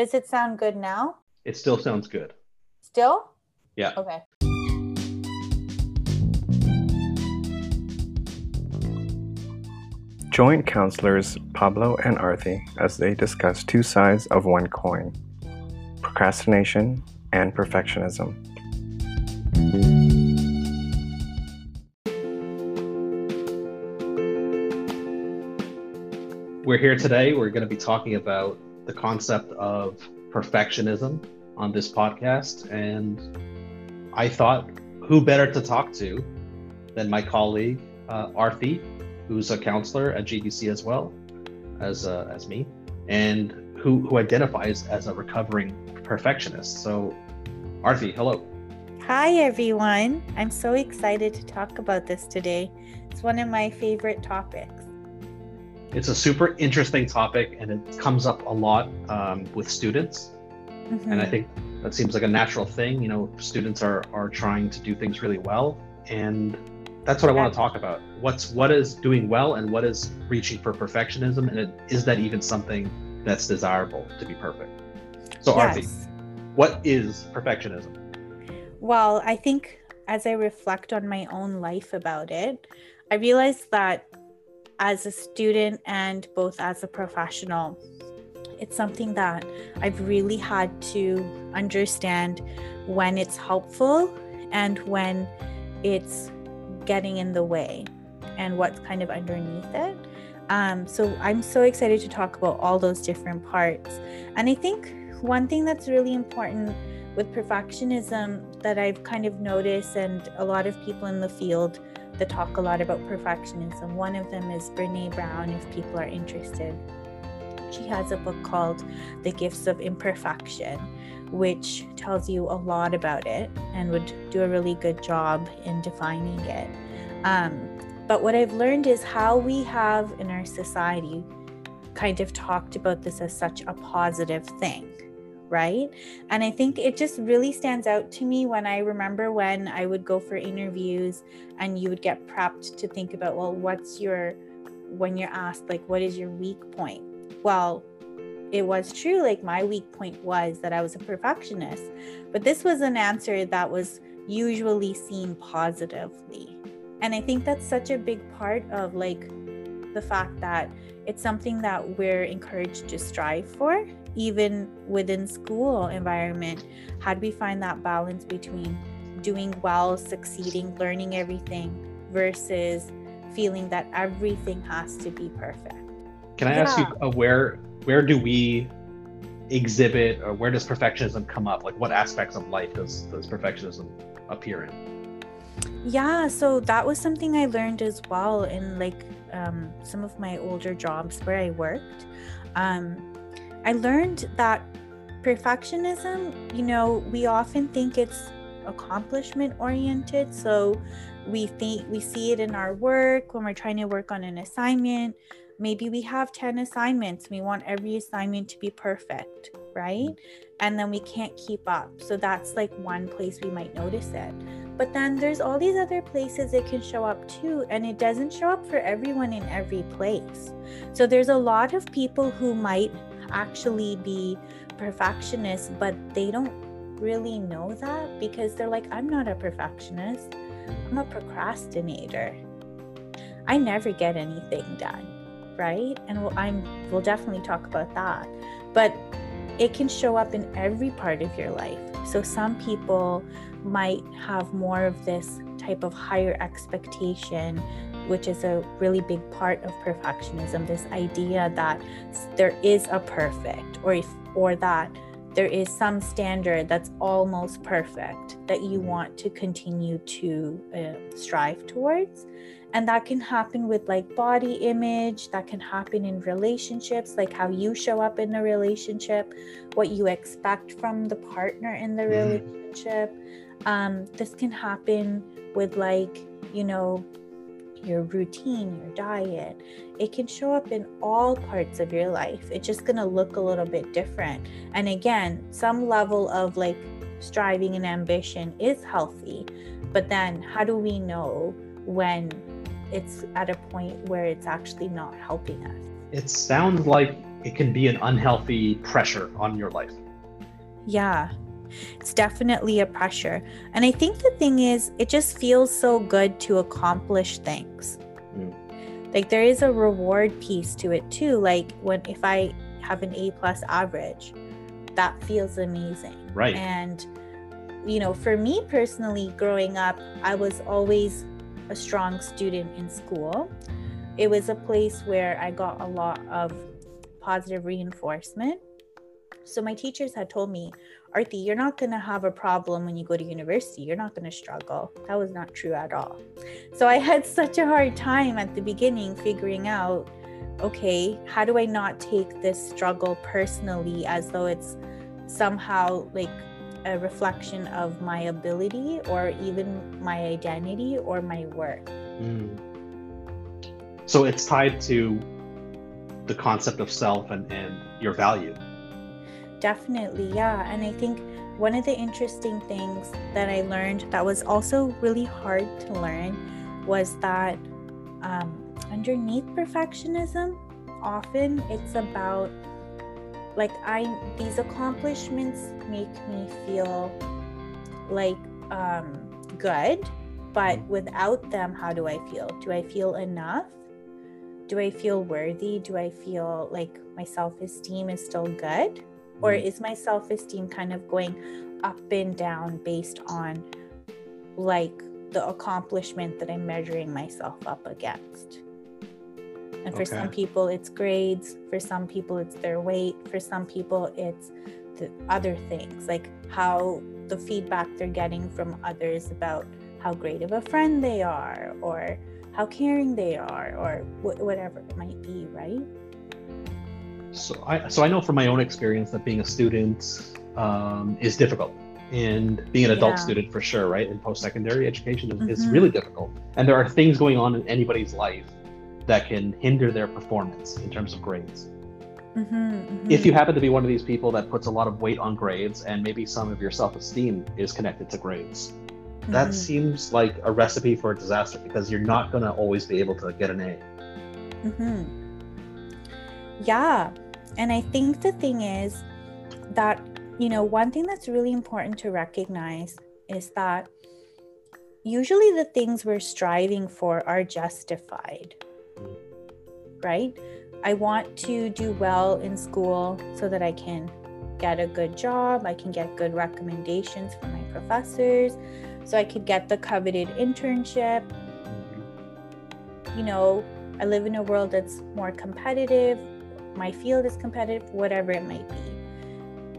Does it sound good now? It still sounds good. Still? Yeah. Okay. Join counselors Pablo and Aarti as they discuss two sides of one coin procrastination and perfectionism. We're here today. We're going to be talking about the concept of perfectionism on this podcast. And I thought, who better to talk to than my colleague, uh, Aarti, who's a counselor at GBC as well as, uh, as me, and who, who identifies as a recovering perfectionist. So, Aarti, hello. Hi, everyone. I'm so excited to talk about this today. It's one of my favorite topics. It's a super interesting topic and it comes up a lot um, with students. Mm-hmm. And I think that seems like a natural thing. You know, students are, are trying to do things really well. And that's what I want to talk about. What's what is doing well and what is reaching for perfectionism, and it, is that even something that's desirable to be perfect? So, yes. Aarti, what is perfectionism? Well, I think as I reflect on my own life about it, I realized that as a student and both as a professional, it's something that I've really had to understand when it's helpful and when it's getting in the way and what's kind of underneath it. Um, so I'm so excited to talk about all those different parts. And I think one thing that's really important with perfectionism that I've kind of noticed, and a lot of people in the field that talk a lot about perfectionism, one of them is Brené Brown, if people are interested. She has a book called The Gifts of Imperfection, which tells you a lot about it and would do a really good job in defining it. Um, but what I've learned is how we have in our society kind of talked about this as such a positive thing right? And I think it just really stands out to me when I remember when I would go for interviews and you would get prepped to think about, well, what's your, when you're asked, like, what is your weak point? Well, it was true. Like, my weak point was that I was a perfectionist, but this was an answer that was usually seen positively. And I think that's such a big part of like the fact that it's something that we're encouraged to strive for even within school environment how do we find that balance between doing well succeeding learning everything versus feeling that everything has to be perfect? Can i yeah. ask you uh, where where do we exhibit or where does perfectionism come up? Like what aspects of life does does perfectionism appear in? Yeah so that was something i learned as well in like um, some of my older jobs where i worked. Um, I learned that perfectionism, you know, we often think it's accomplishment oriented. So we think we see it in our work when we're trying to work on an assignment. Maybe we have 10 assignments. We want every assignment to be perfect, right? And then we can't keep up. So that's like one place we might notice it. But then there's all these other places it can show up too. And it doesn't show up for everyone in every place. So there's a lot of people who might actually be perfectionists, but they don't really know that because they're like, I'm not a perfectionist, I'm a procrastinator. I never get anything done, right? And we'll, I'm we'll definitely talk about that. But it can show up in every part of your life. So some people might have more of this type of higher expectation which is a really big part of perfectionism this idea that there is a perfect or if or that there is some standard that's almost perfect that you want to continue to uh, strive towards and that can happen with like body image that can happen in relationships like how you show up in a relationship what you expect from the partner in the Mm-hmm. relationship um, this can happen with like you know your routine, your diet. It can show up in all parts of your life. It's just going to look a little bit different. And again, some level of like striving and ambition is healthy. But then, how do we know when it's at a point where it's actually not helping us? It sounds like it can be an unhealthy pressure on your life. Yeah. It's definitely a pressure. And I think the thing is, it just feels so good to accomplish things. Mm. Like there is a reward piece to it too. Like when if I have an A plus average, that feels amazing. Right. And you know, for me personally, growing up, I was always a strong student in school. It was a place where I got a lot of positive reinforcement. So my teachers had told me, Aarti, you're not going to have a problem when you go to university. You're not going to struggle. That was not true at all. So I had such a hard time at the beginning figuring out okay, how do I not take this struggle personally as though it's somehow like a reflection of my ability or even my identity or my work. Mm. So it's tied to the concept of self and, and your value. Definitely, yeah. And I think one of the interesting things that I learned that was also really hard to learn was that um, underneath perfectionism, often it's about like i these accomplishments make me feel like um good but without them how do i feel? Do i feel enough? Do i feel worthy? Do i feel like my self-esteem is still good or mm-hmm. is my self-esteem kind of going up and down based on like the accomplishment that i'm measuring myself up against and for okay. some people, it's grades. For some people, it's their weight. For some people, it's the other things like how the feedback they're getting from others about how great of a friend they are or how caring they are or wh- whatever it might be, right? So I so I know from my own experience that being a student um, is difficult and being an adult yeah. student for sure, right? In post-secondary education is, mm-hmm. is really difficult. And there are things going on in anybody's life that can hinder their performance in terms of grades. Mm-hmm, mm-hmm. If you happen to be one of these people that puts a lot of weight on grades and maybe some of your self esteem is connected to grades, mm-hmm. that seems like a recipe for a disaster because you're not going to always be able to get an A. Yeah. And I think the thing is that, you know, one thing that's really important to recognize is that usually the things we're striving for are justified right? I want to do well in school so that I can get a good job, I can get good recommendations from my professors, so I could get the coveted internship. You know, I live in a world that's more competitive, my field is competitive, whatever it might be.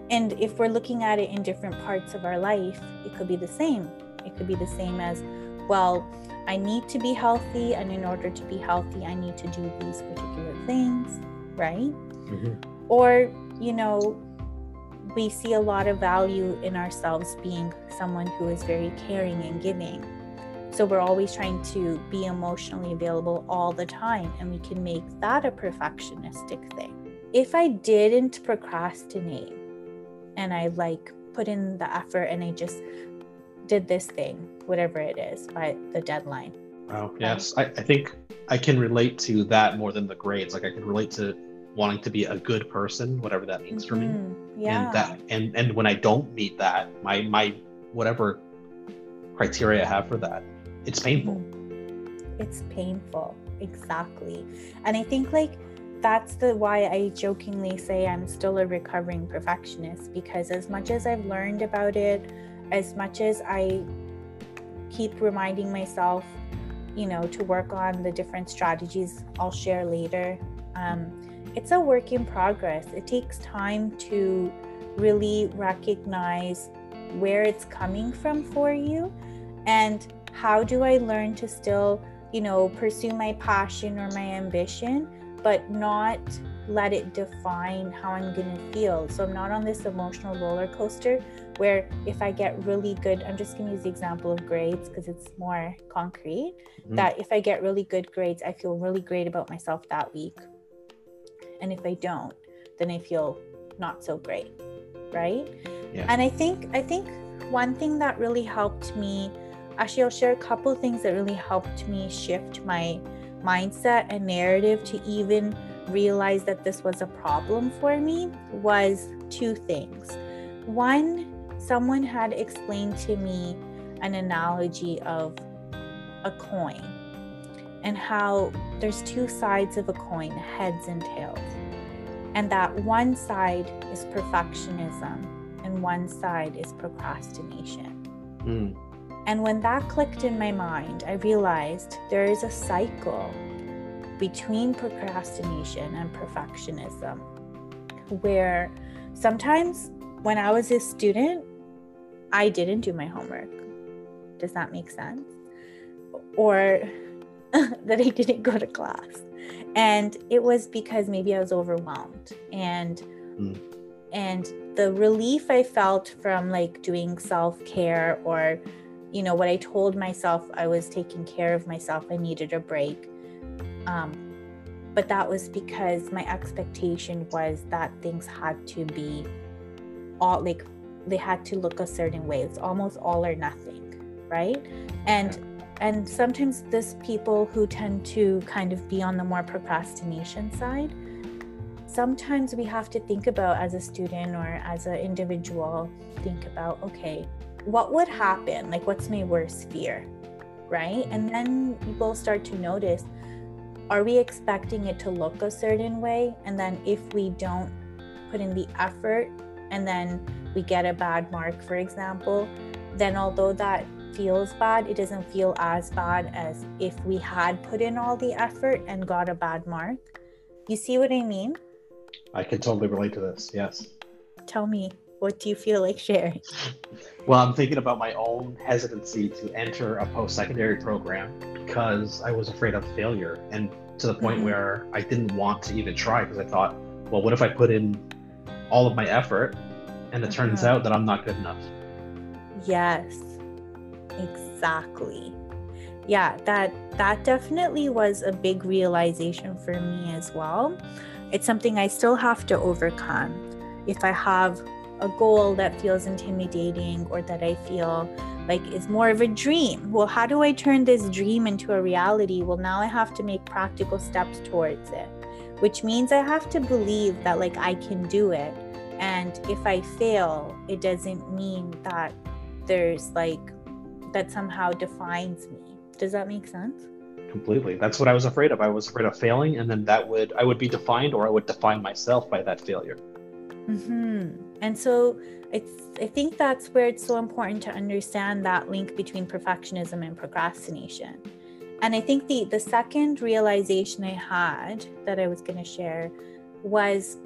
And if we're looking at it in different parts of our life, it could be the same. It could be the same as, well, I need to be healthy, and in order to be healthy, I need to do these particular things, right? Mm-hmm. Or, you know, we see a lot of value in ourselves being someone who is very caring and giving. So we're always trying to be emotionally available all the time, and we can make that a perfectionistic thing. If I didn't procrastinate and I like put in the effort and I just did this thing, whatever it is, by the deadline. Wow. Yes. I, I think I can relate to that more than the grades. Like I can relate to wanting to be a good person, whatever that means for mm-hmm. me. Yeah. And that and and when I don't meet that, my my whatever criteria I have for that, it's painful. It's painful. Exactly. And I think like that's the why I jokingly say I'm still a recovering perfectionist because as much as I've learned about it, as much as I keep reminding myself, you know, to work on the different strategies I'll share later, um, it's a work in progress. It takes time to really recognize where it's coming from for you and how do I learn to still, you know, pursue my passion or my ambition, but not let it define how I'm going to feel. So I'm not on this emotional roller coaster where if I get really good, I'm just going to use the example of grades because it's more concrete. Mm-hmm. That if I get really good grades, I feel really great about myself that week. And if I don't, then I feel not so great. Right. Yeah. And I think, I think one thing that really helped me, actually, I'll share a couple things that really helped me shift my mindset and narrative to even realize that this was a problem for me was two things. One, someone had explained to me an analogy of a coin and how there's two sides of a coin, heads and tails. And that one side is perfectionism and one side is procrastination. Mm. And when that clicked in my mind, I realized there is a cycle between procrastination and perfectionism where sometimes when I was a student, I didn't do my homework. Does that make sense? Or that I didn't go to class. And it was because maybe I was overwhelmed and Mm. and the relief I felt from like doing self-care or you know what I told myself I was taking care of myself I needed a break. Um but that was because my expectation was that things had to be all like they had to look a certain way. It's almost all or nothing right? And and sometimes this people who tend to kind of be on the more procrastination side sometimes we have to think about as a student or as an individual think about okay what would happen? Like what's my worst fear? Right? And mm-hmm. then we'll start to notice are we expecting it to look a certain way? And then if we don't put in the effort and then we get a bad mark for example then although that feels bad it doesn't feel as bad as if we had put in all the effort and got a bad mark. You see what i mean? I can totally relate to this. Yes. tell me what do you feel like sharing Well, I'm thinking about my own hesitancy to enter a post secondary program because I was afraid of failure and to the point Mhm. where I didn't want to even try because I thought, well, what if I put in all of my effort and it turns Uh-huh. out that I'm not good enough? Yes, exactly. Yeah, that that definitely was a big realization for me as well. It's something I still have to overcome. If I have a goal that feels intimidating or that I feel like is more of a dream, well, how do I turn this dream into a reality? Well, now I have to make practical steps towards it, which means I have to believe that like I can do it. And if I fail, it doesn't mean that there's like that somehow defines me. Does that make sense? Completely. That's what I was afraid of. I was afraid of failing, and then that would I would be defined, or I would define myself by that failure. hmm And so it's I think that's where it's so important to understand that link between perfectionism and procrastination. And I think the the second realization I had that I was going to share was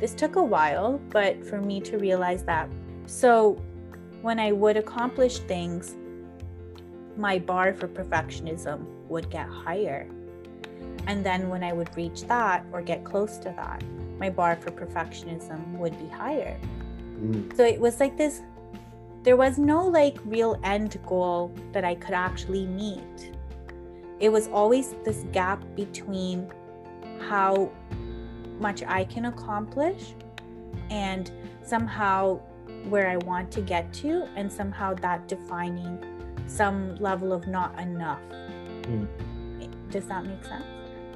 this took a while, but for me to realize that. So when I would accomplish things, my bar for perfectionism would get higher. And then when I would reach that or get close to that, my bar for perfectionism would be higher. Mm. So it was like this there was no like real end goal that I could actually meet. It was always this gap between how much I can accomplish and somehow where I want to get to, and somehow that defining some level of not enough. Mm. Does that make sense?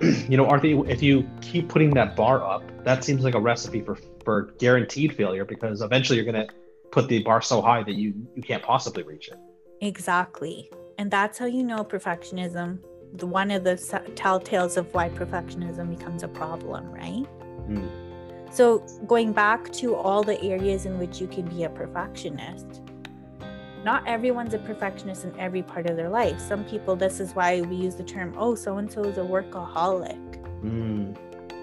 you know, Arthur, if you keep putting that bar up, that seems like a recipe for for guaranteed failure because eventually you're gonna put the bar so high that you you can't possibly reach it. Exactly. And that's how you know perfectionism. The, one of the telltales of why perfectionism becomes a problem, right? Mm. So, going back to all the areas in which you can be a perfectionist, not everyone's a perfectionist in every part of their life. Some people, this is why we use the term, oh, so and so is a workaholic. Mm.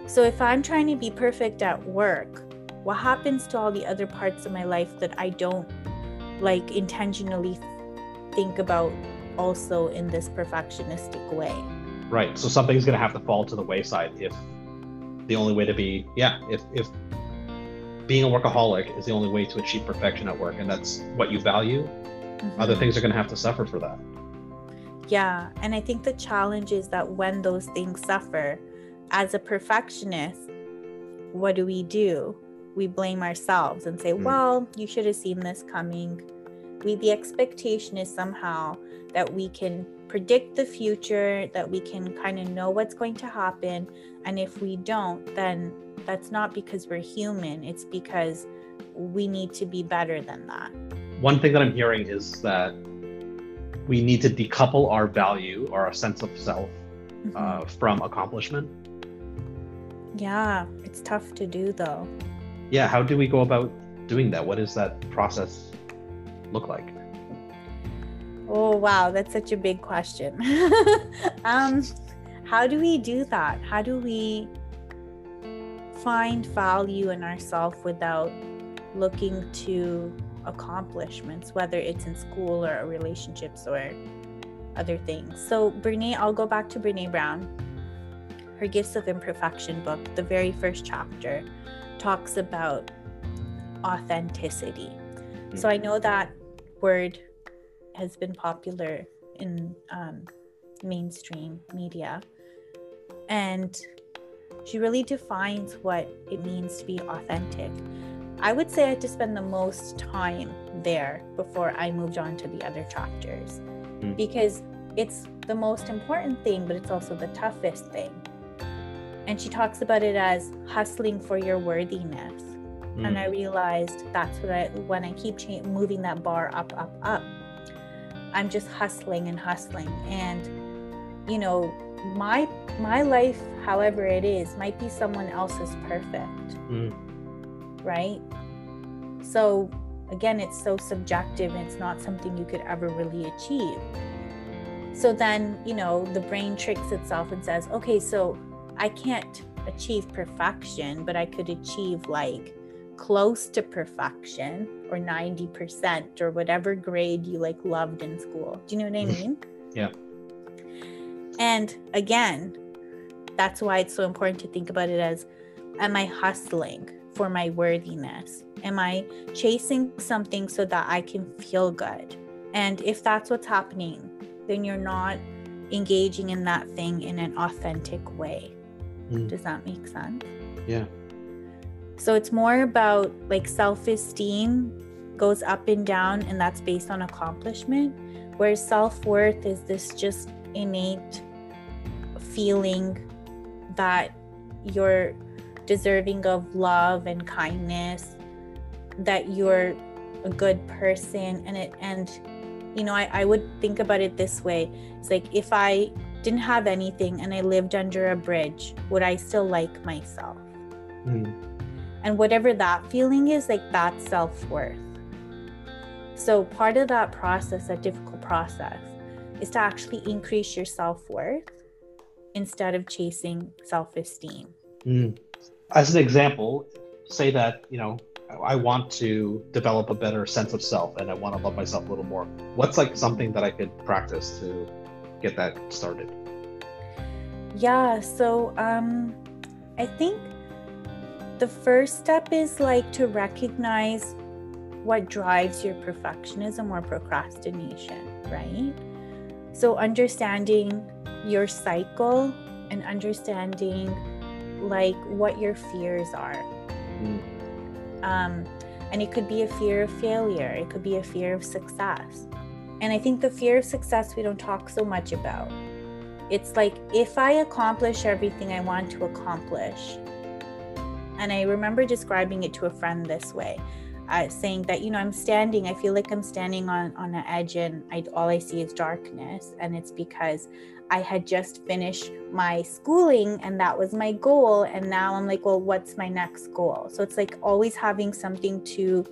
So, if I'm trying to be perfect at work, what happens to all the other parts of my life that I don't like intentionally think about also in this perfectionistic way? Right. So something's gonna have to fall to the wayside if the only way to be yeah, if if being a workaholic is the only way to achieve perfection at work and that's what you value, other Mhm. things are gonna have to suffer for that. Yeah. And I think the challenge is that when those things suffer, as a perfectionist, what do we do? We blame ourselves and say, Mm. well, you should have seen this coming. we the expectation is somehow that we can predict the future, that we can kind of know what's going to happen. And if we don't, then that's not because we're human, it's because we need to be better than that. One thing that I'm hearing is that we need to decouple our value or our sense of self Mhm. uh, from accomplishment. yeah, it's tough to do though. Yeah, how do we go about doing that? What does that process look like? Oh wow, that's such a big question. um, how do we do that? How do we find value in ourselves without looking to accomplishments, whether it's in school or relationships or other things? So, Brené, I'll go back to Brené Brown. Her Gifts of Imperfection book, the very first chapter, talks about authenticity. So, I know that word has been popular in um, mainstream media. And she really defines what it means to be authentic. I would say I had to spend the most time there before I moved on to the other chapters Mm. because it's the most important thing, but it's also the toughest thing. And she talks about it as hustling for your worthiness and Mm. I realized that's what I when I keep cha- moving that bar up, up, up. I'm just hustling and hustling, and you know, my my life, however it is, might be someone else's perfect, Mm. Right? So again, it's so subjective. It's not something you could ever really achieve. So then, you know, the brain tricks itself and says, okay, so I can't achieve perfection, but I could achieve like close to perfection or 90% or whatever grade you like loved in school. Do you know what I mean? Yeah. And again, that's why it's so important to think about it as am I hustling for my worthiness? Am I chasing something so that I can feel good? And if that's what's happening, then you're not engaging in that thing in an authentic way. Mm. Does that make sense? Yeah. So it's more about like self esteem goes up and down, and that's based on accomplishment, whereas self worth is this just innate feeling that you're deserving of love and kindness, that you're a good person, and it, and you know, I, I would think about it this way it's like if I didn't have anything and I lived under a bridge, would I still like myself? Mm. And whatever that feeling is, like that's self worth. So, part of that process, that difficult process, is to actually increase your self worth instead of chasing self esteem. Mm. As an example, say that, you know, I want to develop a better sense of self and I want to love myself a little more. What's like something that I could practice to get that started? Yeah, so um, I think the first step is like to recognize what drives your perfectionism or procrastination, right? So understanding your cycle and understanding like what your fears are. Mm. Um, and it could be a fear of failure, it could be a fear of success. And I think the fear of success we don't talk so much about. It's like if I accomplish everything I want to accomplish, and I remember describing it to a friend this way, uh, saying that you know I'm standing, I feel like I'm standing on on an edge, and I, all I see is darkness, and it's because I had just finished my schooling, and that was my goal, and now I'm like, well, what's my next goal? So it's like always having something to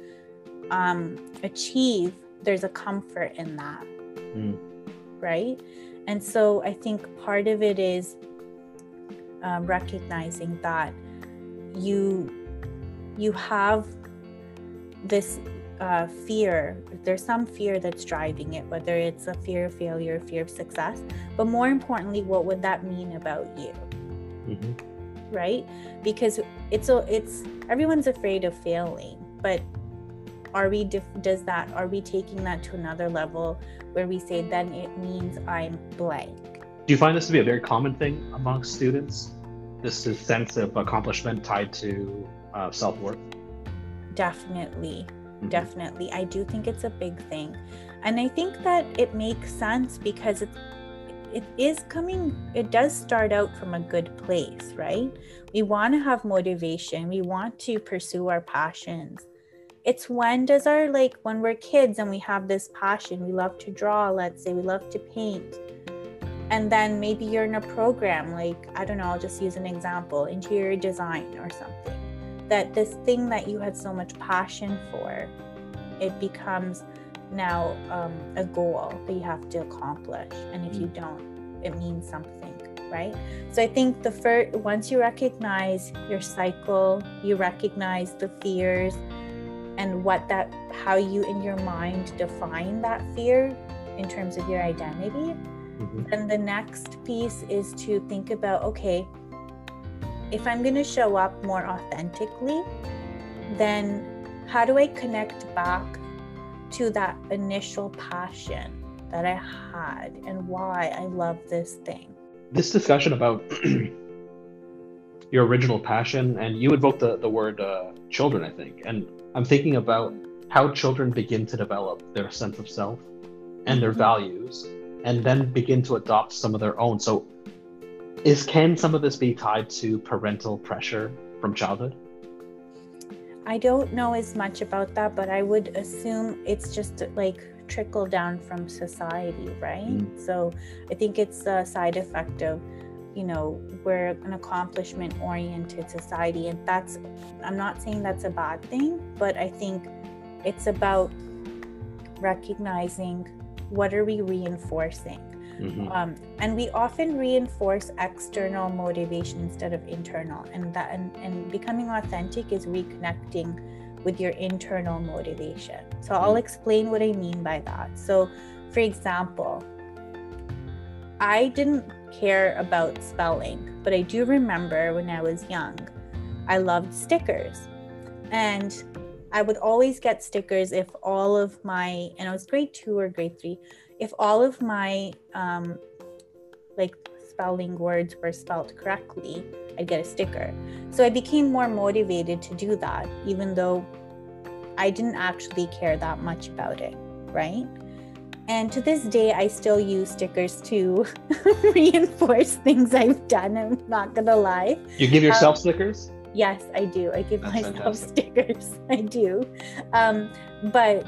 um, achieve. There's a comfort in that, Mm. right? And so I think part of it is um, recognizing that you you have this uh, fear. There's some fear that's driving it, whether it's a fear of failure, fear of success. But more importantly, what would that mean about you? hmm right because it's a it's everyone's afraid of failing but are we does that are we taking that to another level where we say then it means i'm blank Do you find this to be a very common thing amongst students? This is sense of accomplishment tied to uh, self worth? Definitely Mhm. definitely. I do think it's a big thing. And i think that it makes sense because it it is coming it does start out from a good place right? We want to have motivation. We want to pursue our passions. It's when does our like when we're kids and we have this passion we love to draw let's say we love to paint. And then maybe you're in a program like i don't know i'll just use an example interior design or something that this thing that you had so much passion for it becomes now um, a goal that you have to accomplish. And if you don't it means something right? So i think the first once you recognize your cycle you recognize the fears and what that how you in your mind define that fear in terms of your identity Mhm. then the next piece is to think about okay if i'm going to show up more authentically then how do i connect back to that initial passion that i had and why i love this thing This discussion about your original passion, and you invoked the, the word uh, children, I think. And I'm thinking about how children begin to develop their sense of self and their Mhm. values, and then begin to adopt some of their own. So, is can some of this be tied to parental pressure from childhood? I don't know as much about that, but I would assume it's just like trickle down from society, right? Mm. So I think it's a side effect of, you know, we're an accomplishment oriented society. And that's, I'm not saying that's a bad thing, but I think it's about recognizing what are we reinforcing Mhm. um, and we often reinforce external motivation instead of internal and that and, and becoming authentic is reconnecting with your internal motivation so i'll Mm. explain what i mean by that so for example i didn't care about spelling but i do remember when i was young i loved stickers and i would always get stickers if all of my and i was grade two or grade three if all of my um, like spelling words were spelled correctly, I'd get a sticker. So I became more motivated to do that, even though I didn't actually care that much about it, right? And to this day, I still use stickers to reinforce things I've done. I'm not gonna lie. You give yourself stickers? Yes, I do. I give That's myself fantastic. stickers. I do. Um, but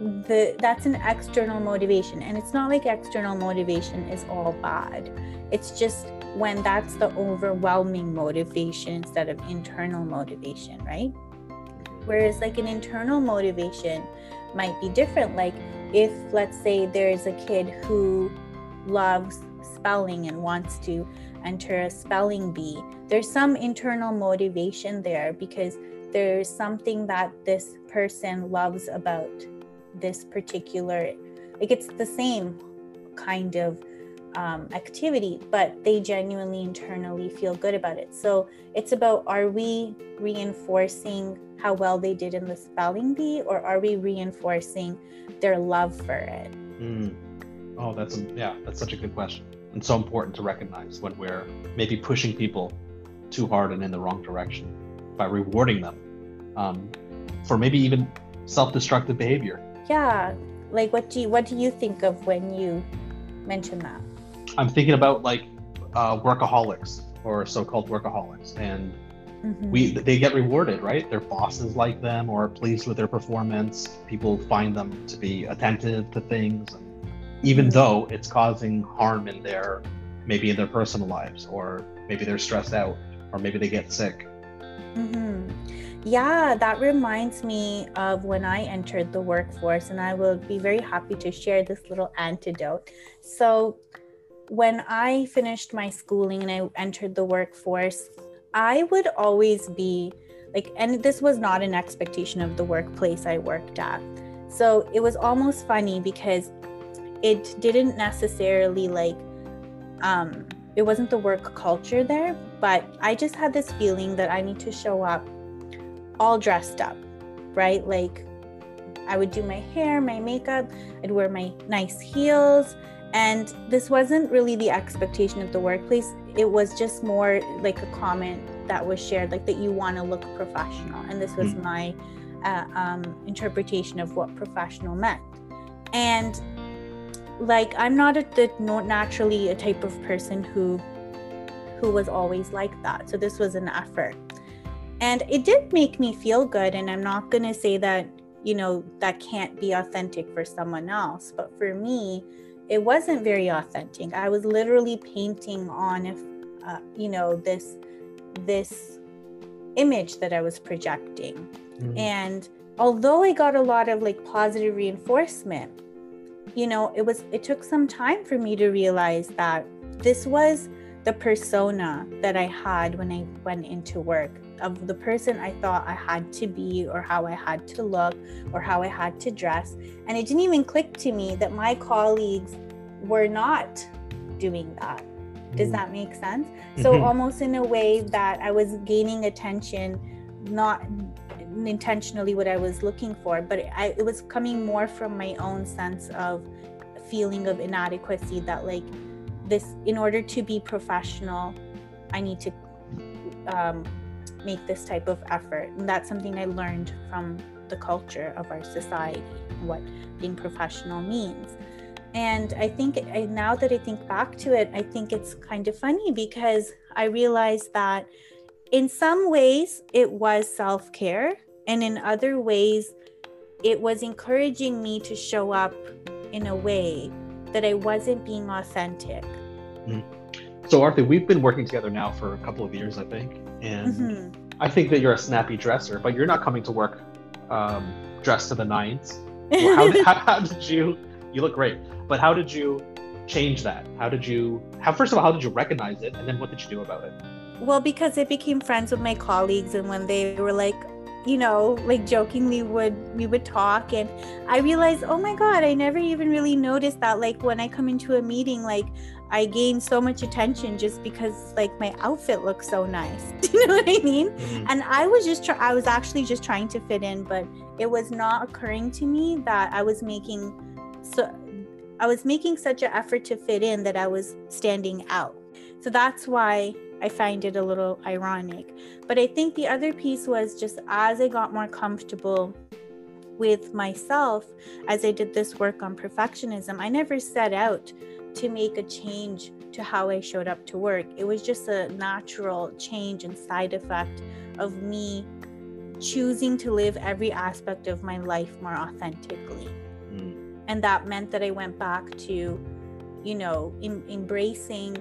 the that's an external motivation and it's not like external motivation is all bad. It's just when that's the overwhelming motivation instead of internal motivation, right? Whereas like an internal motivation might be different. Like if let's say there's a kid who loves spelling and wants to enter a spelling bee, there's some internal motivation there because there's something that this person loves about this particular like it's the same kind of um, activity but they genuinely internally feel good about it so it's about are we reinforcing how well they did in the spelling bee or are we reinforcing their love for it Mm. Oh, that's yeah, that's such a good question, and so important to recognize when we're maybe pushing people too hard and in the wrong direction by rewarding them um, for maybe even self-destructive behavior. Yeah like what do you what do you think of when you mention that I'm thinking about like uh, workaholics or so-called workaholics, and Mhm. we they get rewarded, right? Their bosses like them or are pleased with their performance. People find them to be attentive to things, even Mhm. though it's causing harm in their maybe in their personal lives, or maybe they're stressed out, or maybe they get sick. hmm Yeah, that reminds me of when I entered the workforce, and I will be very happy to share this little antidote. So, when I finished my schooling and I entered the workforce, I would always be like, and this was not an expectation of the workplace I worked at. So, it was almost funny because it didn't necessarily like, um, it wasn't the work culture there, but I just had this feeling that I need to show up all dressed up, right? Like I would do my hair, my makeup, I'd wear my nice heels. And this wasn't really the expectation of the workplace. It was just more like a comment that was shared, like that you want to look professional. And this was Mm. my uh, um, interpretation of what professional meant. And like I'm not a, the, not naturally a type of person who who was always like that. So this was an effort. And it did make me feel good and I'm not going to say that you know that can't be authentic for someone else, but for me it wasn't very authentic. I was literally painting on if uh, you know this this image that I was projecting. Mm-hmm. And although I got a lot of like positive reinforcement, you know, it was it took some time for me to realize that this was the persona that I had when I went into work of the person I thought I had to be or how I had to look or how I had to dress. And it didn't even click to me that my colleagues were not doing that. Does mm-hmm. that make sense? So, mm-hmm. almost in a way that I was gaining attention, not intentionally what I was looking for, but I, it was coming more from my own sense of feeling of inadequacy that, like, this, in order to be professional, I need to um, make this type of effort. And that's something I learned from the culture of our society, what being professional means. And I think I, now that I think back to it, I think it's kind of funny because I realized that in some ways it was self care, and in other ways it was encouraging me to show up in a way that I wasn't being authentic. Mm. So, Arthur, we've been working together now for a couple of years, I think. And mm-hmm. I think that you're a snappy dresser, but you're not coming to work um, dressed to the nines. How did, how, how did you? You look great. But how did you change that? How did you how first of all how did you recognize it and then what did you do about it? Well, because I became friends with my colleagues and when they were like you know like jokingly would we would talk and i realized oh my god i never even really noticed that like when i come into a meeting like i gain so much attention just because like my outfit looks so nice Do you know what i mean mm-hmm. and i was just try- i was actually just trying to fit in but it was not occurring to me that i was making so I was making such an effort to fit in that I was standing out. So that's why I find it a little ironic. But I think the other piece was just as I got more comfortable with myself, as I did this work on perfectionism, I never set out to make a change to how I showed up to work. It was just a natural change and side effect of me choosing to live every aspect of my life more authentically. Hmm. And that meant that i went back to you know in, embracing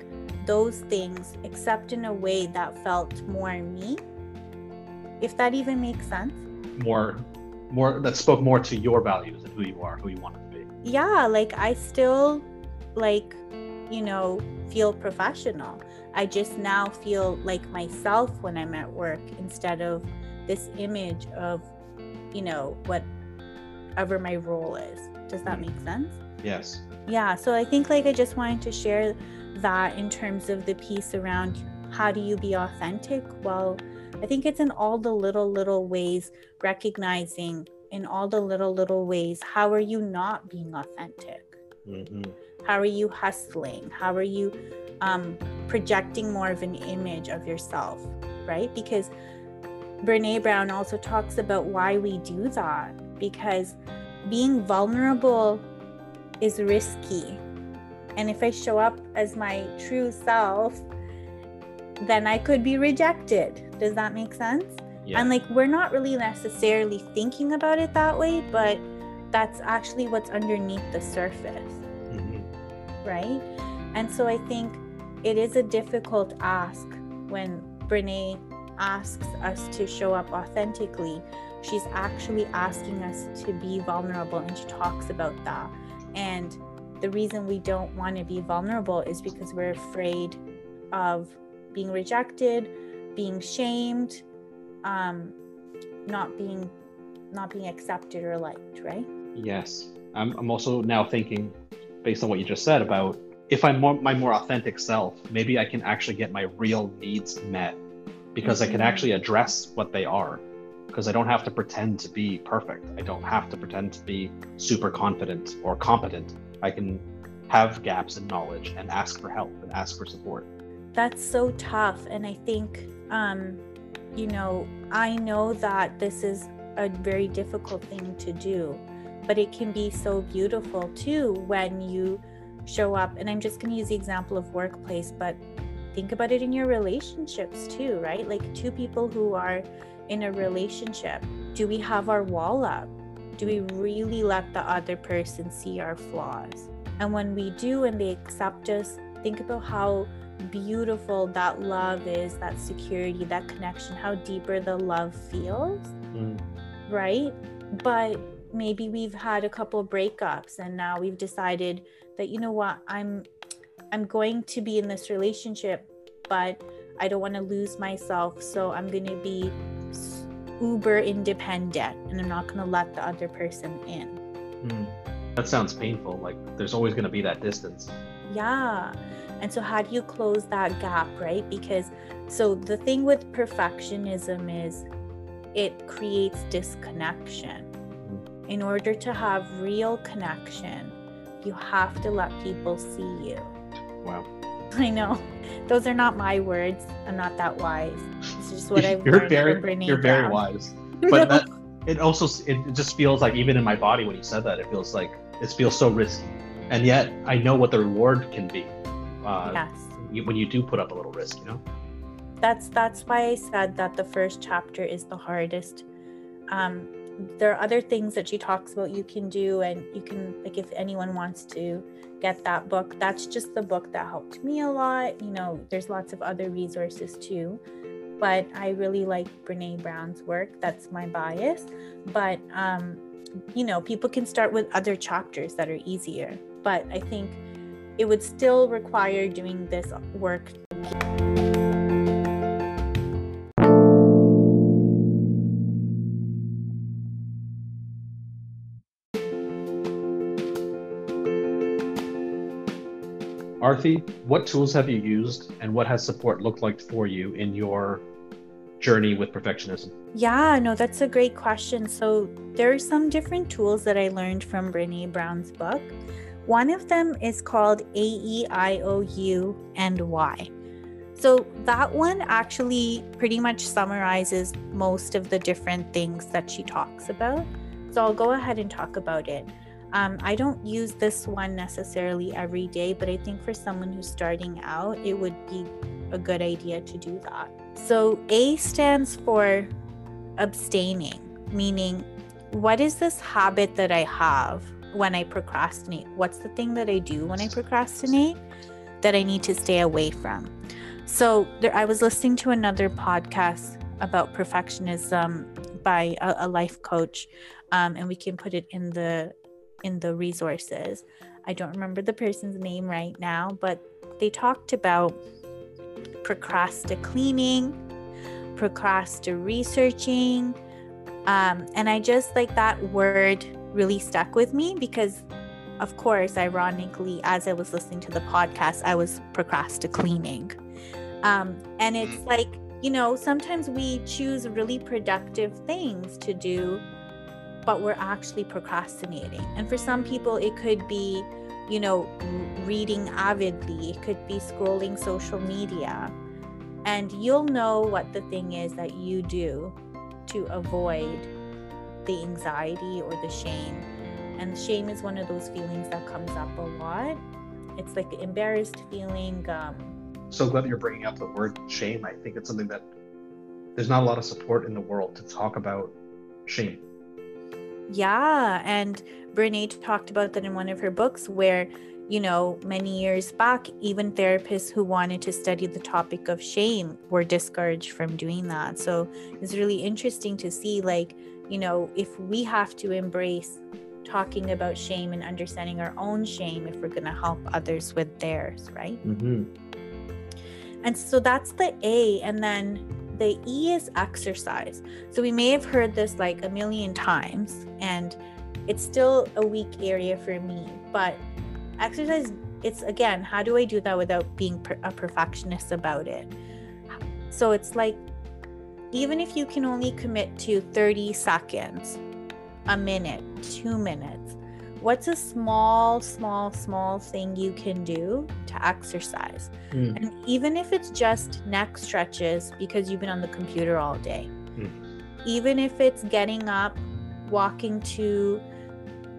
those things except in a way that felt more me. If that even makes sense. More more that spoke more to your values and who you are who you wanted to be. Yeah like i still like you know feel professional i just now feel like myself when i'm at work instead of this image of you know whatever my role is does that make sense? Yes. Yeah. So I think like I just wanted to share that in terms of the piece around how do you be authentic? Well, I think it's in all the little, little ways, recognizing in all the little, little ways, how are you not being authentic? Mm-hmm. How are you hustling? How are you um, projecting more of an image of yourself, right? Because Brené Brown also talks about why we do that because being vulnerable is risky. And if I show up as my true self, then I could be rejected. Does that make sense? Yeah. And like, we're not really necessarily thinking about it that way, but that's actually what's underneath the surface. Right. And so I think it is a difficult ask when Brené asks us to show up authentically. She's actually asking us to be vulnerable and she talks about that. And the reason we don't want to be vulnerable is because we're afraid of being rejected being shamed um, not being not being accepted or liked right? Yes. I'm, I'm also now thinking based on what you just said about if i'm more, my more authentic self maybe i can actually get my real needs met because mm-hmm. i can mm-hmm. actually address what they are because I don't have to pretend to be perfect. I don't have to pretend to be super confident or competent. I can have gaps in knowledge and ask for help and ask for support. That's so tough. And I think, um, you know, I know that this is a very difficult thing to do but it can be so beautiful too when you show up. And i'm just going to use the example of workplace but think about it in your relationships too right? Like two people who are in a relationship do we have our wall up? Do we really let the other person see our flaws? And when we do and they accept us think about how beautiful that love is that security that connection how deeper the love feels mm. right? But maybe we've had a couple breakups and now we've decided that you know what i'm i'm going to be in this relationship but i don't want to lose myself so i'm going to be uber independent and i'm not going to let the other person in. Mm. that sounds painful like there's always going to be that distance. Yeah. And so how do you close that gap right? Because so the thing with perfectionism is it creates disconnection in order to have real connection, you have to let people see you. Wow. I know. Those are not my words. I'm not that wise. It's just what I've you're very, You're very wise. But that, it also it just feels like even in my body when you said that, it feels like it feels so risky. And yet I know what the reward can be. Uh, yes. When you do put up a little risk, you know. That's that's why I said that the first chapter is the hardest. Um, there are other things that she talks about you can do and you can like if anyone wants to get that book that's just the book that helped me a lot you know there's lots of other resources too. But i really like brené brown's work that's my bias. But um you know people can start with other chapters that are easier. But i think it would still require doing this work Aarti, what tools have you used and what has support looked like for you in your journey with perfectionism? Yeah, no, that's a great question. So, there are some different tools that I learned from Brené Brown's book. One of them is called A E I O U and Why. So, that one actually pretty much summarizes most of the different things that she talks about. So, I'll go ahead and talk about it. Um, I don't use this one necessarily every day, but I think for someone who's starting out, it would be a good idea to do that. So, A stands for abstaining, meaning, what is this habit that I have when I procrastinate? What's the thing that I do when I procrastinate that I need to stay away from? So, there, I was listening to another podcast about perfectionism by a, a life coach, um, and we can put it in the in the resources. I don't remember the person's name right now, but they talked about procrastinating, procrastinating, um, and I just like that word really stuck with me because, of course, ironically, as I was listening to the podcast, I was procrastinating. Um, and it's mm. like, you know, sometimes we choose really productive things to do but we're actually procrastinating. And for some people, it could be, you know, reading avidly, it could be scrolling social media. And you'll know what the thing is that you do to avoid the anxiety or the shame. And shame is one of those feelings that comes up a lot. It's like an embarrassed feeling. Um, so glad you're bringing up the word shame. I think it's something that there's not a lot of support in the world to talk about shame. Yeah. And Brené talked about that in one of her books where, you know, many years back, even therapists who wanted to study the topic of shame were discouraged from doing that. So it's really interesting to see, like, you know, if we have to embrace talking about shame and understanding our own shame if we're going to help others with theirs, right? Mm-hmm. And so that's the A. And then the E is exercise. So we may have heard this like a million times, and it's still a weak area for me. But exercise, it's again, how do I do that without being a perfectionist about it? So it's like, even if you can only commit to 30 seconds, a minute, two minutes, what's a small, small, small thing you can do to exercise? Mm. And even if it's just neck stretches because you've been on the computer all day, mm. even if it's getting up, walking to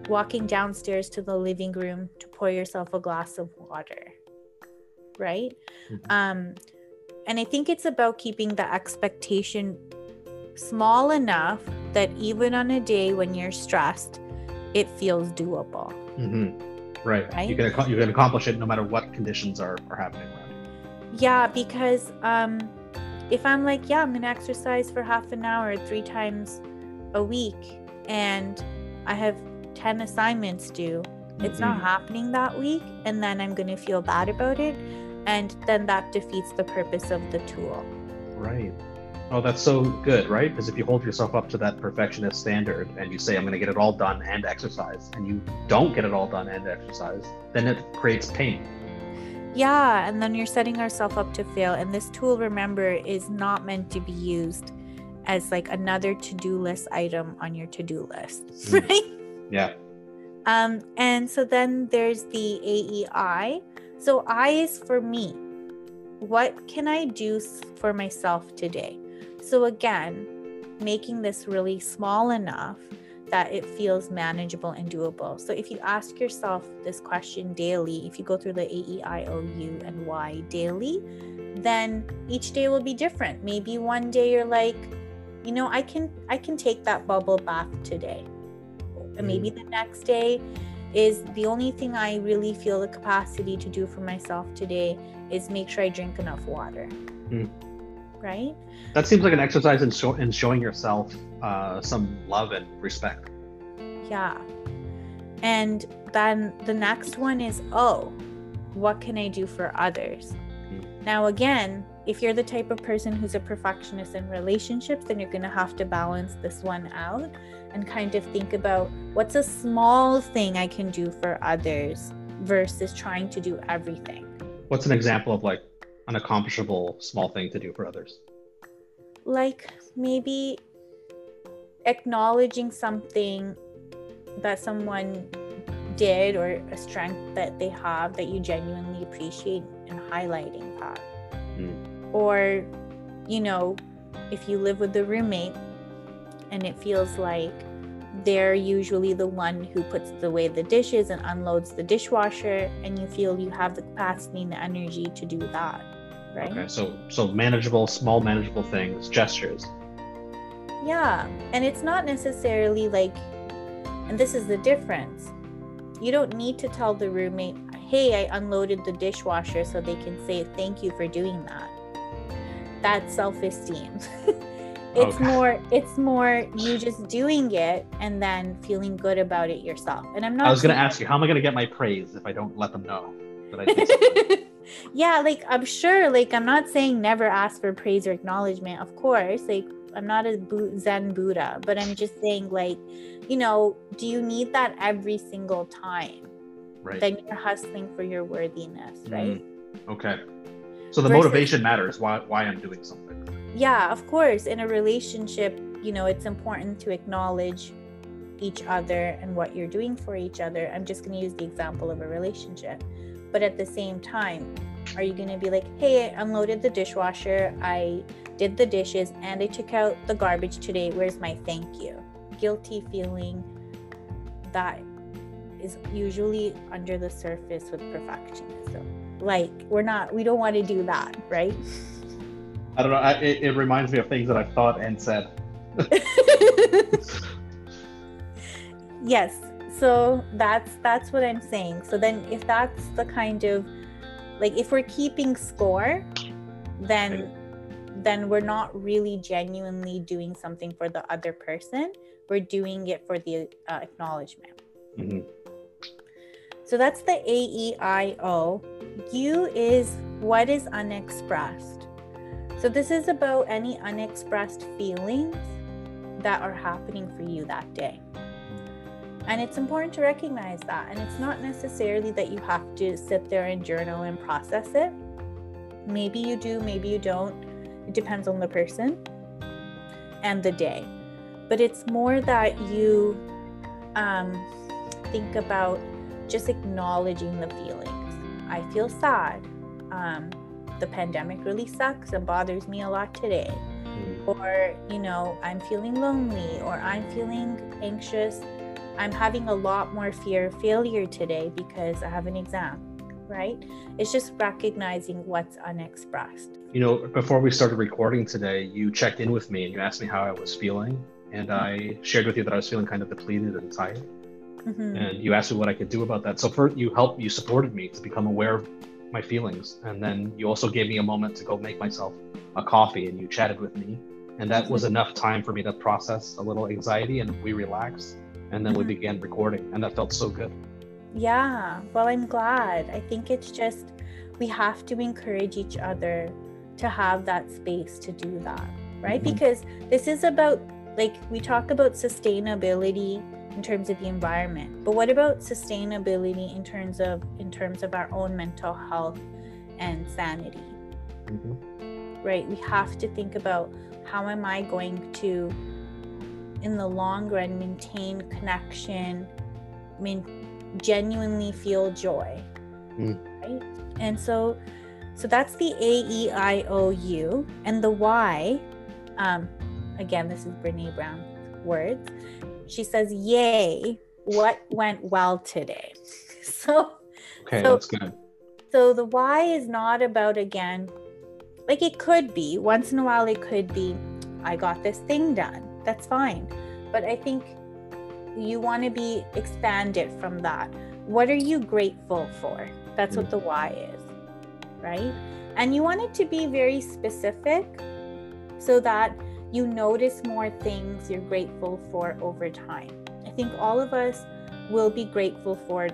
walking downstairs to the living room to pour yourself a glass of water. Right? Mhm. Um and I think it's about keeping the expectation small enough that even on a day when you're stressed, it feels doable. Mhm. Right. Right? You can you can accomplish it no matter what conditions are, are happening around you. Yeah, because um, if I'm like, yeah, I'm gonna exercise for half an hour three times a week, and I have ten assignments due, it's not Mhm. happening that week, and then I'm gonna feel bad about it, and then that defeats the purpose of the tool. Right. Oh, that's so good, right? Because if you hold yourself up to that perfectionist standard and you say, I'm going to get it all done and exercise, and you don't get it all done and exercise, then it creates pain. Yeah, and then you're setting ourselves up to fail. And this tool, remember, is not meant to be used as like another to-do list item on your to-do list, Mm. right? Yeah. Um, and so then there's the AEI. So I is for me. What can I do for myself today? So again, making this really small enough that it feels manageable and doable. So if you ask yourself this question daily, if you go through the A E I O U and Y daily, then each day will be different. Maybe one day you're like, you know, I can I can take that bubble bath today. And maybe the next day is the only thing I really feel the capacity to do for myself today is make sure I drink enough water. Mm. Right? That seems like an exercise in, show, in showing yourself uh, some love and respect. Yeah. And then the next one is oh, what can I do for others? Mm. Now, again, if you're the type of person who's a perfectionist in relationships, then you're going to have to balance this one out and kind of think about what's a small thing I can do for others versus trying to do everything. What's an example of like an accomplishable small thing to do for others? like maybe acknowledging something that someone did or a strength that they have that you genuinely appreciate and highlighting that Mm. or you know if you live with a roommate and it feels like they're usually the one who puts away the dishes and unloads the dishwasher and you feel you have the capacity and the energy to do that right Okay, so so manageable, small manageable things, gestures. Yeah, and it's not necessarily like, and this is the difference. You don't need to tell the roommate, hey, I unloaded the dishwasher so they can say thank you for doing that. That's self esteem. it's Okay. more, it's more you just doing it and then feeling good about it yourself. And I'm not I was going to ask you, how am I going to get my praise if I don't let them know that I did? yeah, like I'm sure, like I'm not saying never ask for praise or acknowledgement, of course. Like I'm not a Zen Buddha, but I'm just saying, like, you know, do you need that every single time? right. Then you're hustling for your worthiness, right? Mm, okay. So the Versus- motivation matters. Why why I'm doing something. Yeah, of course. In a relationship, you know, it's important to acknowledge each other and what you're doing for each other. I'm just going to use the example of a relationship. But at the same time, are you going to be like, hey, I unloaded the dishwasher, I did the dishes, and I took out the garbage today. Where's my thank you? Guilty feeling that is usually under the surface with perfectionism. Like, we're not, we don't want to do that, right? I don't know. I, it, it reminds me of things that I've thought and said. yes so that's that's what i'm saying so then if that's the kind of like if we're keeping score then then we're not really genuinely doing something for the other person we're doing it for the uh, acknowledgement Mhm. so that's the AEIO. U is what is unexpressed. So this is about any unexpressed feelings that are happening for you that day. And it's important to recognize that. And it's not necessarily that you have to sit there and journal and process it. Maybe you do, maybe you don't. It depends on the person and the day. But it's more that you um, think about just acknowledging the feelings. I feel sad. Um, the pandemic really sucks and bothers me a lot today. Mm. or you know i'm feeling lonely or i'm feeling anxious i'm having a lot more fear of failure today because i have an exam right it's just recognizing what's unexpressed You know, before we started recording today, you checked in with me and you asked me how I was feeling. And I shared with you that I was feeling kind of depleted and tired. Mhm. And you asked me what I could do about that. So first, you helped, you supported me to become aware of my feelings. And then you also gave me a moment to go make myself a coffee and you chatted with me. And that was enough time for me to process a little anxiety and we relaxed. And then we Mhm. began recording. And that felt so good. Yeah, well, I'm glad. I think it's just we have to encourage each other to have that space to do that, right? Mhm. Because this is about, like, we talk about sustainability in terms of the environment, but what about sustainability in terms of in terms of our own mental health and sanity, Mhm. right? We have to think about how am I going to, in the long run, maintain connection, mean genuinely feel joy. Mm. right? And so so that's the a e i o u. And the y um again this is brené brown's words. She says yay what went well today? So Okay, So- that's good. so the why is not about again like it could be. Once in a while it could be i got this thing done that's fine. But i think you want to be expanded from that. What are you grateful for? That's what mm. the why is right? And you want it to be very specific so that you notice more things you're grateful for over time. I think all of us will be grateful for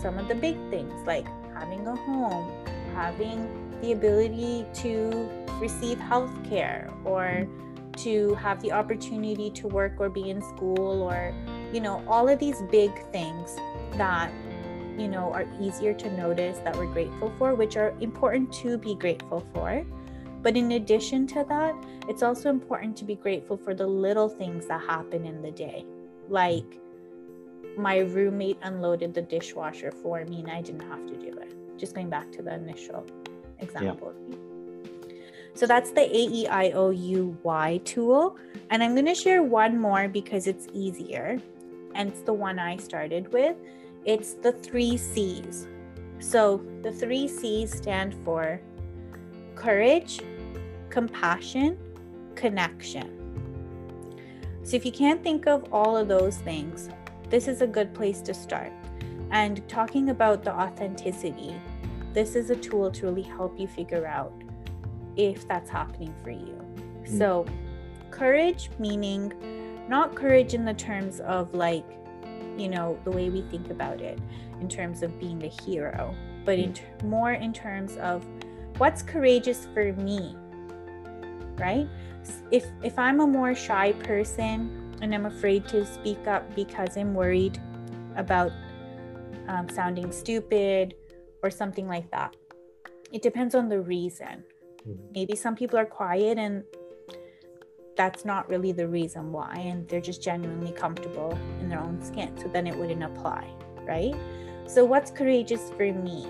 some of the big things like having a home, having the ability to receive health care or to have the opportunity to work or be in school or you know all of these big things that you know are easier to notice that we're grateful for which are important to be grateful for but in addition to that it's also important to be grateful for the little things that happen in the day like my roommate unloaded the dishwasher for me and I didn't have to do it. Just going back to the initial example. So that's the A E I O U Y tool. And I'm going to share one more because it's easier. And it's the one I started with. It's the three C's. So the three C's stand for courage, compassion, connection. So if you can't think of all of those things, this is a good place to start. And talking about the authenticity, this is a tool to really help you figure out if that's happening for you. Mm. So, courage meaning not courage in the terms of like, you know, the way we think about it in terms of being a hero, but in ter- more in terms of what's courageous for me, right? If if I'm a more shy person and I'm afraid to speak up because I'm worried about um, sounding stupid or something like that. It depends on the reason. Mhm. Maybe some people are quiet and that's not really the reason why, and they're just genuinely comfortable in their own skin. So then it wouldn't apply, right? So, what's courageous for me?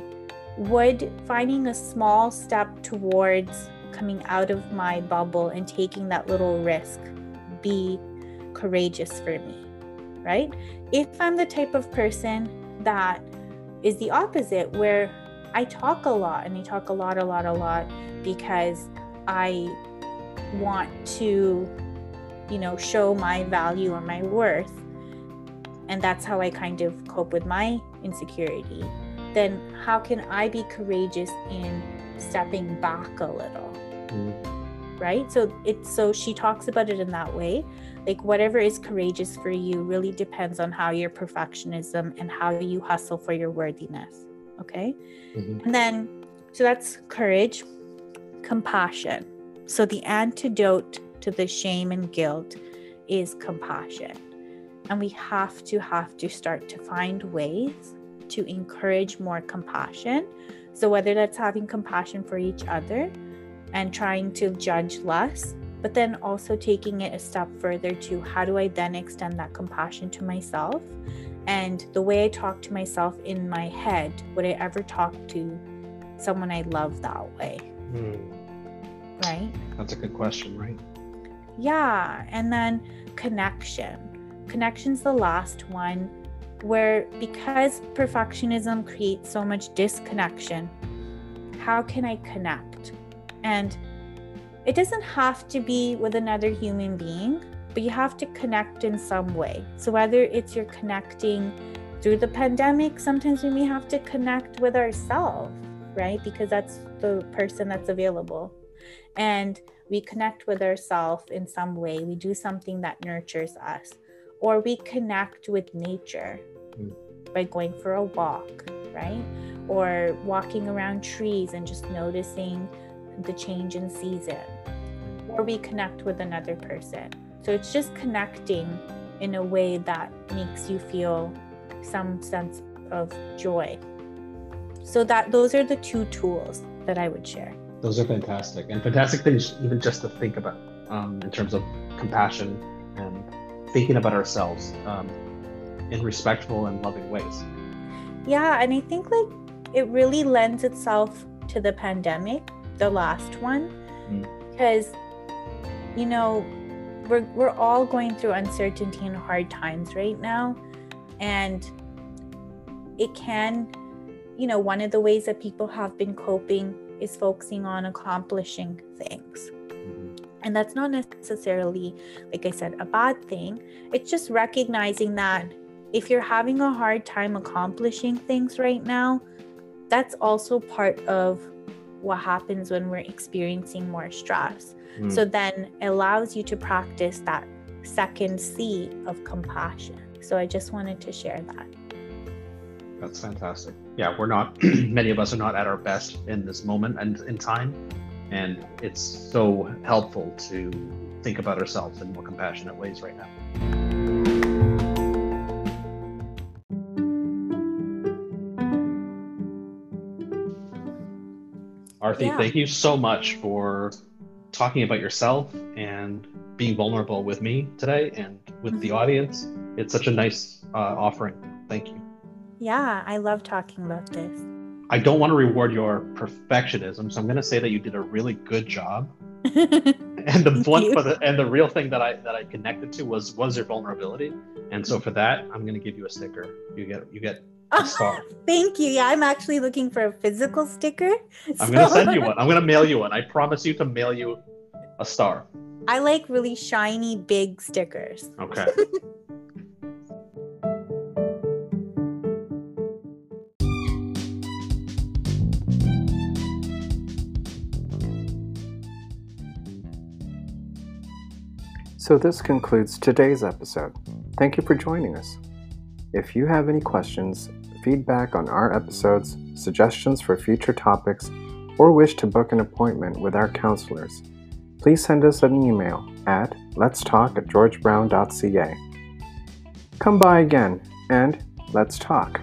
Would finding a small step towards coming out of my bubble and taking that little risk be courageous for me, right? If I'm the type of person that is the opposite, where I talk a lot and I talk a lot, a lot, a lot because I want to, you know, show my value or my worth, and that's how I kind of cope with my insecurity, then how can I be courageous in stepping back a little? Mm. right so it's so she talks about it in that way like whatever is courageous for you really depends on how your perfectionism and how you hustle for your worthiness okay Mhm. and then so that's courage compassion so the antidote to the shame and guilt is compassion and we have to have to start to find ways to encourage more compassion so whether that's having compassion for each other and trying to judge less, but then also taking it a step further to how do I then extend that compassion to myself? And the way I talk to myself in my head, would I ever talk to someone I love that way? Mm. Right? That's a good question, right? Yeah. And then connection. Connection's the last one where because perfectionism creates so much disconnection, how can I connect? And it doesn't have to be with another human being, but you have to connect in some way. So whether it's you're connecting through the pandemic, sometimes we may have to connect with ourselves, right? Because that's the person that's available. And we connect with ourselves in some way. We do something that nurtures us, or we connect with nature mm. by going for a walk, right? Or walking around trees and just noticing the change in season, or we connect with another person. So it's just connecting in a way that makes you feel some sense of joy. So that those are the two tools that I would share. Those are fantastic and fantastic things, even just to think about um, in terms of compassion and thinking about ourselves um, in respectful and loving ways. Yeah, and I think like it really lends itself to the pandemic, the last one, mm. because you know we're we're all going through uncertainty and hard times right now, and it can, you know, one of the ways that people have been coping is focusing on accomplishing things. Mm-hmm. And that's not necessarily, like I said, a bad thing. It's just recognizing that if you're having a hard time accomplishing things right now, that's also part of what happens when we're experiencing more stress. Mm. So then it allows you to practice that second C of compassion. So I just wanted to share that. That's fantastic. Yeah, we're not, many of us are not at our best in this moment and in time. And it's so helpful to think about ourselves in more compassionate ways right now. Aarti, yeah. thank you so much for talking about yourself and being vulnerable with me today and with the mm-hmm. audience. It's such a nice uh, offering. Thank you. Yeah, I love talking about this. I don't want to reward your perfectionism, so I'm going to say that you did a really good job. and the one for the and the real thing that I that I connected to was was your vulnerability, and so for that I'm going to give you a sticker. You get you get a star. Thank you. Yeah, I'm actually looking for a physical sticker. I'm going to send you one. I'm going to mail you one. I promise you to mail you a star. I like really shiny, big stickers. Okay. So, this concludes today's episode. Thank you for joining us. If you have any questions, feedback on our episodes, suggestions for future topics, or wish to book an appointment with our counselors, please send us an email at let's at georgebrown.ca. Come by again and let's talk.